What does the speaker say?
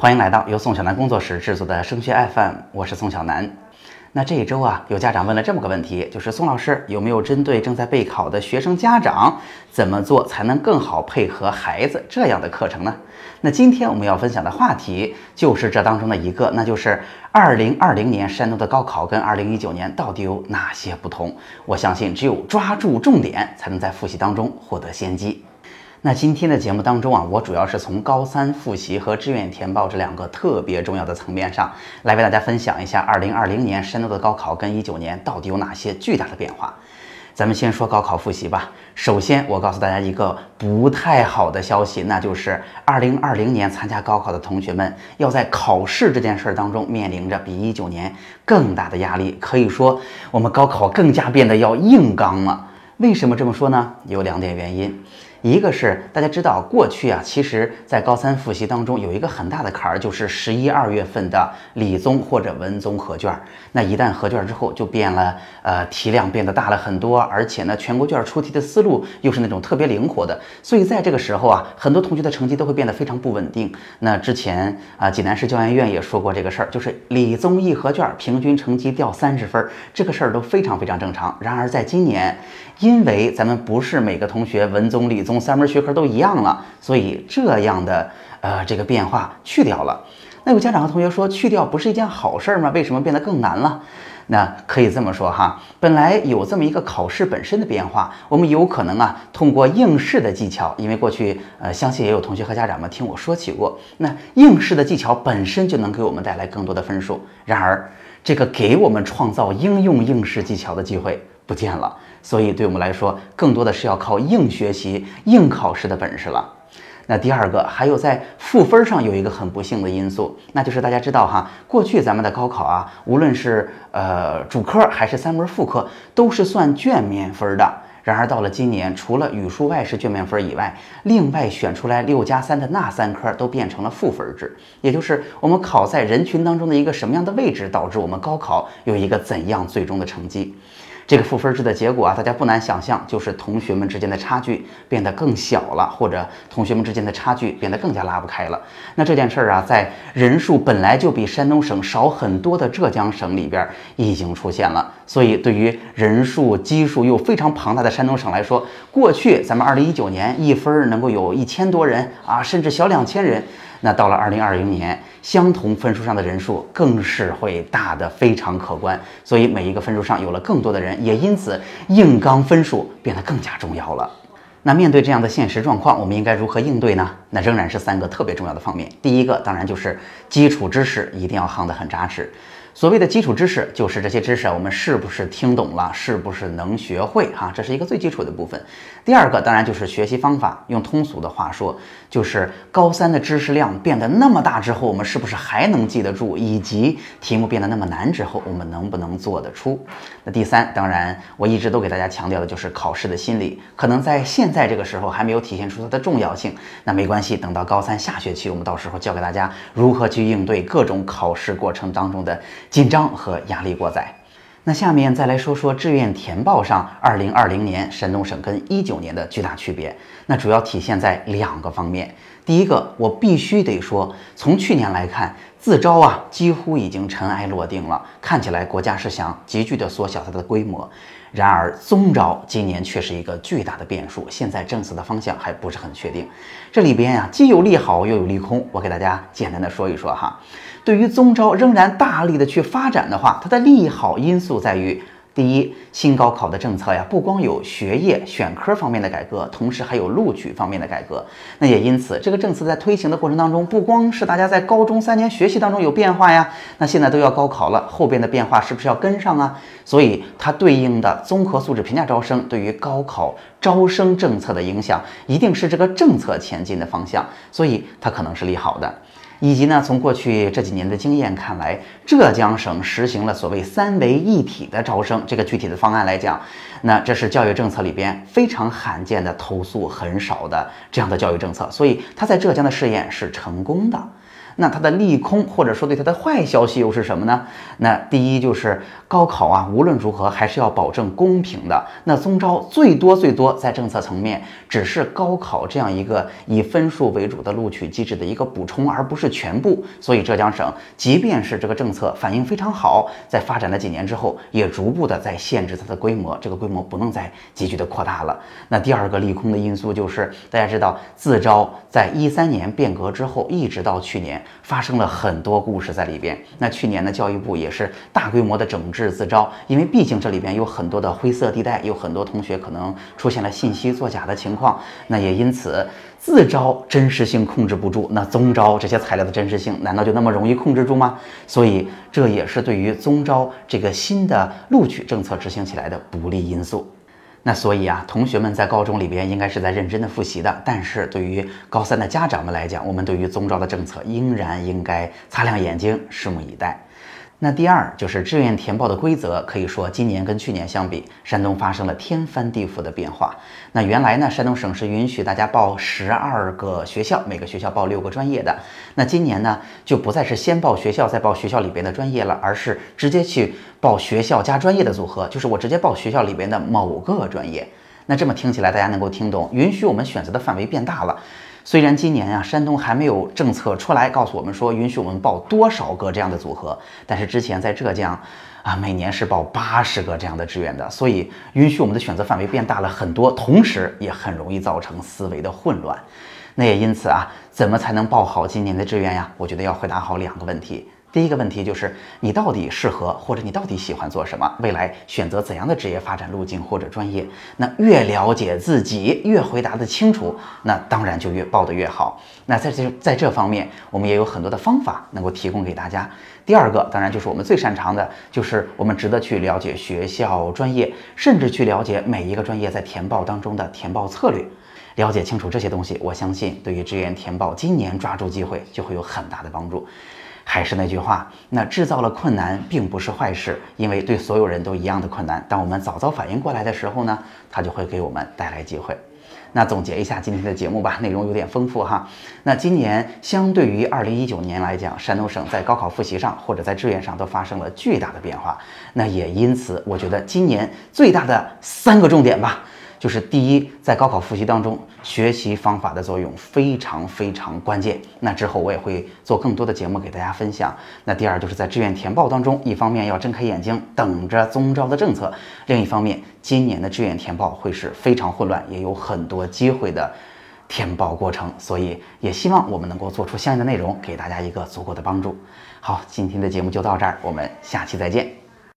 欢迎来到由宋小南工作室制作的升学 FM，我是宋小南。那这一周啊，有家长问了这么个问题，就是宋老师有没有针对正在备考的学生家长，怎么做才能更好配合孩子这样的课程呢？那今天我们要分享的话题就是这当中的一个，那就是二零二零年山东的高考跟二零一九年到底有哪些不同？我相信只有抓住重点，才能在复习当中获得先机。那今天的节目当中啊，我主要是从高三复习和志愿填报这两个特别重要的层面上来为大家分享一下2020年山东的高考跟19年到底有哪些巨大的变化。咱们先说高考复习吧。首先，我告诉大家一个不太好的消息，那就是2020年参加高考的同学们要在考试这件事儿当中面临着比19年更大的压力，可以说我们高考更加变得要硬刚了。为什么这么说呢？有两点原因。一个是大家知道，过去啊，其实，在高三复习当中有一个很大的坎儿，就是十一二月份的理综或者文综合卷。那一旦合卷之后，就变了，呃，题量变得大了很多，而且呢，全国卷出题的思路又是那种特别灵活的，所以在这个时候啊，很多同学的成绩都会变得非常不稳定。那之前啊，济南市教研院也说过这个事儿，就是理综一合卷平均成绩掉三十分，这个事儿都非常非常正常。然而在今年，因为咱们不是每个同学文综理综三门学科都一样了，所以这样的呃这个变化去掉了。那有家长和同学说，去掉不是一件好事吗？为什么变得更难了？那可以这么说哈，本来有这么一个考试本身的变化，我们有可能啊通过应试的技巧，因为过去呃相信也有同学和家长们听我说起过，那应试的技巧本身就能给我们带来更多的分数。然而这个给我们创造应用应试技巧的机会不见了。所以，对我们来说，更多的是要靠硬学习、硬考试的本事了。那第二个，还有在赋分上有一个很不幸的因素，那就是大家知道哈，过去咱们的高考啊，无论是呃主科还是三门副科，都是算卷面分的。然而到了今年，除了语数外是卷面分以外，另外选出来六加三的那三科都变成了赋分制，也就是我们考在人群当中的一个什么样的位置，导致我们高考有一个怎样最终的成绩。这个赋分制的结果啊，大家不难想象，就是同学们之间的差距变得更小了，或者同学们之间的差距变得更加拉不开了。那这件事儿啊，在人数本来就比山东省少很多的浙江省里边已经出现了。所以，对于人数基数又非常庞大的山东省来说，过去咱们二零一九年一分能够有一千多人啊，甚至小两千人。那到了二零二零年，相同分数上的人数更是会大的非常可观，所以每一个分数上有了更多的人，也因此硬刚分数变得更加重要了。那面对这样的现实状况，我们应该如何应对呢？那仍然是三个特别重要的方面。第一个当然就是基础知识一定要夯得很扎实。所谓的基础知识，就是这些知识我们是不是听懂了，是不是能学会哈，这是一个最基础的部分。第二个当然就是学习方法，用通俗的话说，就是高三的知识量变得那么大之后，我们是不是还能记得住，以及题目变得那么难之后，我们能不能做得出？那第三，当然我一直都给大家强调的就是考试的心理，可能在现在这个时候还没有体现出它的重要性，那没关系，等到高三下学期，我们到时候教给大家如何去应对各种考试过程当中的。紧张和压力过载。那下面再来说说志愿填报上，二零二零年山东省跟一九年的巨大区别。那主要体现在两个方面。第一个，我必须得说，从去年来看，自招啊几乎已经尘埃落定了，看起来国家是想急剧的缩小它的规模。然而，综招今年却是一个巨大的变数，现在政策的方向还不是很确定。这里边呀，既有利好，又有利空。我给大家简单的说一说哈。对于综招仍然大力的去发展的话，它的利好因素在于。第一，新高考的政策呀，不光有学业选科方面的改革，同时还有录取方面的改革。那也因此，这个政策在推行的过程当中，不光是大家在高中三年学习当中有变化呀，那现在都要高考了，后边的变化是不是要跟上啊？所以它对应的综合素质评价招生对于高考招生政策的影响，一定是这个政策前进的方向，所以它可能是利好的。以及呢，从过去这几年的经验看来，浙江省实行了所谓“三维一体”的招生，这个具体的方案来讲，那这是教育政策里边非常罕见的投诉很少的这样的教育政策，所以它在浙江的试验是成功的。那它的利空或者说对它的坏消息又是什么呢？那第一就是高考啊，无论如何还是要保证公平的。那中招最多最多在政策层面只是高考这样一个以分数为主的录取机制的一个补充，而不是全部。所以浙江省即便是这个政策反应非常好，在发展了几年之后，也逐步的在限制它的规模，这个规模不能再急剧的扩大了。那第二个利空的因素就是，大家知道自招在一三年变革之后，一直到去年发生了很多故事在里边。那去年呢，教育部也是大规模的整治自招，因为毕竟这里边有很多的灰色地带，有很多同学可能出现了信息作假的情况。那也因此，自招真实性控制不住，那综招这些材料的真实性难道就那么容易控制住吗？所以这也是对于综招这个新的录取政策执行起来的不利因素。那所以啊，同学们在高中里边应该是在认真的复习的。但是对于高三的家长们来讲，我们对于综招的政策仍然应该擦亮眼睛，拭目以待。那第二就是志愿填报的规则，可以说今年跟去年相比，山东发生了天翻地覆的变化。那原来呢，山东省是允许大家报十二个学校，每个学校报六个专业的。那今年呢，就不再是先报学校再报学校里边的专业了，而是直接去报学校加专业的组合，就是我直接报学校里边的某个专业。那这么听起来，大家能够听懂，允许我们选择的范围变大了。虽然今年啊，山东还没有政策出来告诉我们说允许我们报多少个这样的组合，但是之前在浙江啊，每年是报八十个这样的志愿的，所以允许我们的选择范围变大了很多，同时也很容易造成思维的混乱。那也因此啊，怎么才能报好今年的志愿呀？我觉得要回答好两个问题。第一个问题就是你到底适合或者你到底喜欢做什么？未来选择怎样的职业发展路径或者专业？那越了解自己，越回答的清楚，那当然就越报得越好。那在这在这方面，我们也有很多的方法能够提供给大家。第二个当然就是我们最擅长的，就是我们值得去了解学校专业，甚至去了解每一个专业在填报当中的填报策略。了解清楚这些东西，我相信对于志愿填报今年抓住机会就会有很大的帮助。还是那句话，那制造了困难并不是坏事，因为对所有人都一样的困难，当我们早早反应过来的时候呢，它就会给我们带来机会。那总结一下今天的节目吧，内容有点丰富哈。那今年相对于二零一九年来讲，山东省在高考复习上或者在志愿上都发生了巨大的变化。那也因此，我觉得今年最大的三个重点吧。就是第一，在高考复习当中，学习方法的作用非常非常关键。那之后我也会做更多的节目给大家分享。那第二，就是在志愿填报当中，一方面要睁开眼睛等着综招的政策，另一方面，今年的志愿填报会是非常混乱，也有很多机会的填报过程。所以也希望我们能够做出相应的内容，给大家一个足够的帮助。好，今天的节目就到这儿，我们下期再见。